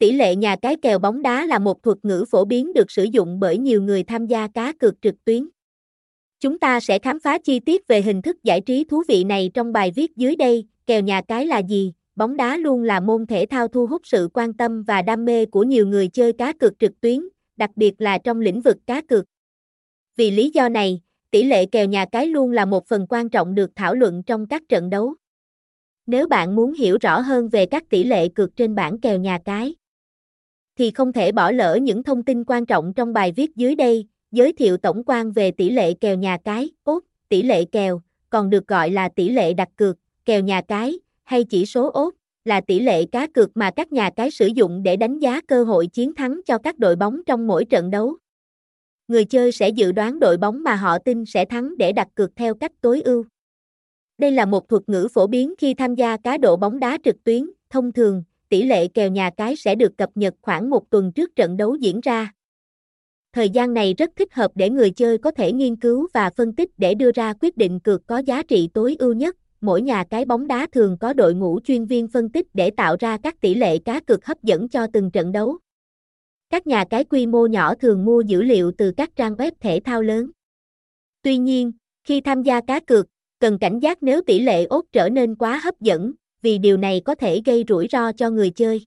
Tỷ lệ nhà cái kèo bóng đá là một thuật ngữ phổ biến được sử dụng bởi nhiều người tham gia cá cược trực tuyến. Chúng ta sẽ khám phá chi tiết về hình thức giải trí thú vị này trong bài viết dưới đây. Kèo nhà cái là gì? Bóng đá luôn là môn thể thao thu hút sự quan tâm và đam mê của nhiều người chơi cá cược trực tuyến, đặc biệt là trong lĩnh vực cá cược. Vì lý do này, tỷ lệ kèo nhà cái luôn là một phần quan trọng được thảo luận trong các trận đấu. Nếu bạn muốn hiểu rõ hơn về các tỷ lệ cược trên bảng kèo nhà cái, thì không thể bỏ lỡ những thông tin quan trọng trong bài viết dưới đây, giới thiệu tổng quan về tỷ lệ kèo nhà cái, ốt, tỷ lệ kèo, còn được gọi là tỷ lệ đặt cược, kèo nhà cái, hay chỉ số ốt, là tỷ lệ cá cược mà các nhà cái sử dụng để đánh giá cơ hội chiến thắng cho các đội bóng trong mỗi trận đấu. Người chơi sẽ dự đoán đội bóng mà họ tin sẽ thắng để đặt cược theo cách tối ưu. Đây là một thuật ngữ phổ biến khi tham gia cá độ bóng đá trực tuyến, thông thường, tỷ lệ kèo nhà cái sẽ được cập nhật khoảng một tuần trước trận đấu diễn ra. Thời gian này rất thích hợp để người chơi có thể nghiên cứu và phân tích để đưa ra quyết định cược có giá trị tối ưu nhất. Mỗi nhà cái bóng đá thường có đội ngũ chuyên viên phân tích để tạo ra các tỷ lệ cá cược hấp dẫn cho từng trận đấu. Các nhà cái quy mô nhỏ thường mua dữ liệu từ các trang web thể thao lớn. Tuy nhiên, khi tham gia cá cược, cần cảnh giác nếu tỷ lệ ốt trở nên quá hấp dẫn, vì điều này có thể gây rủi ro cho người chơi.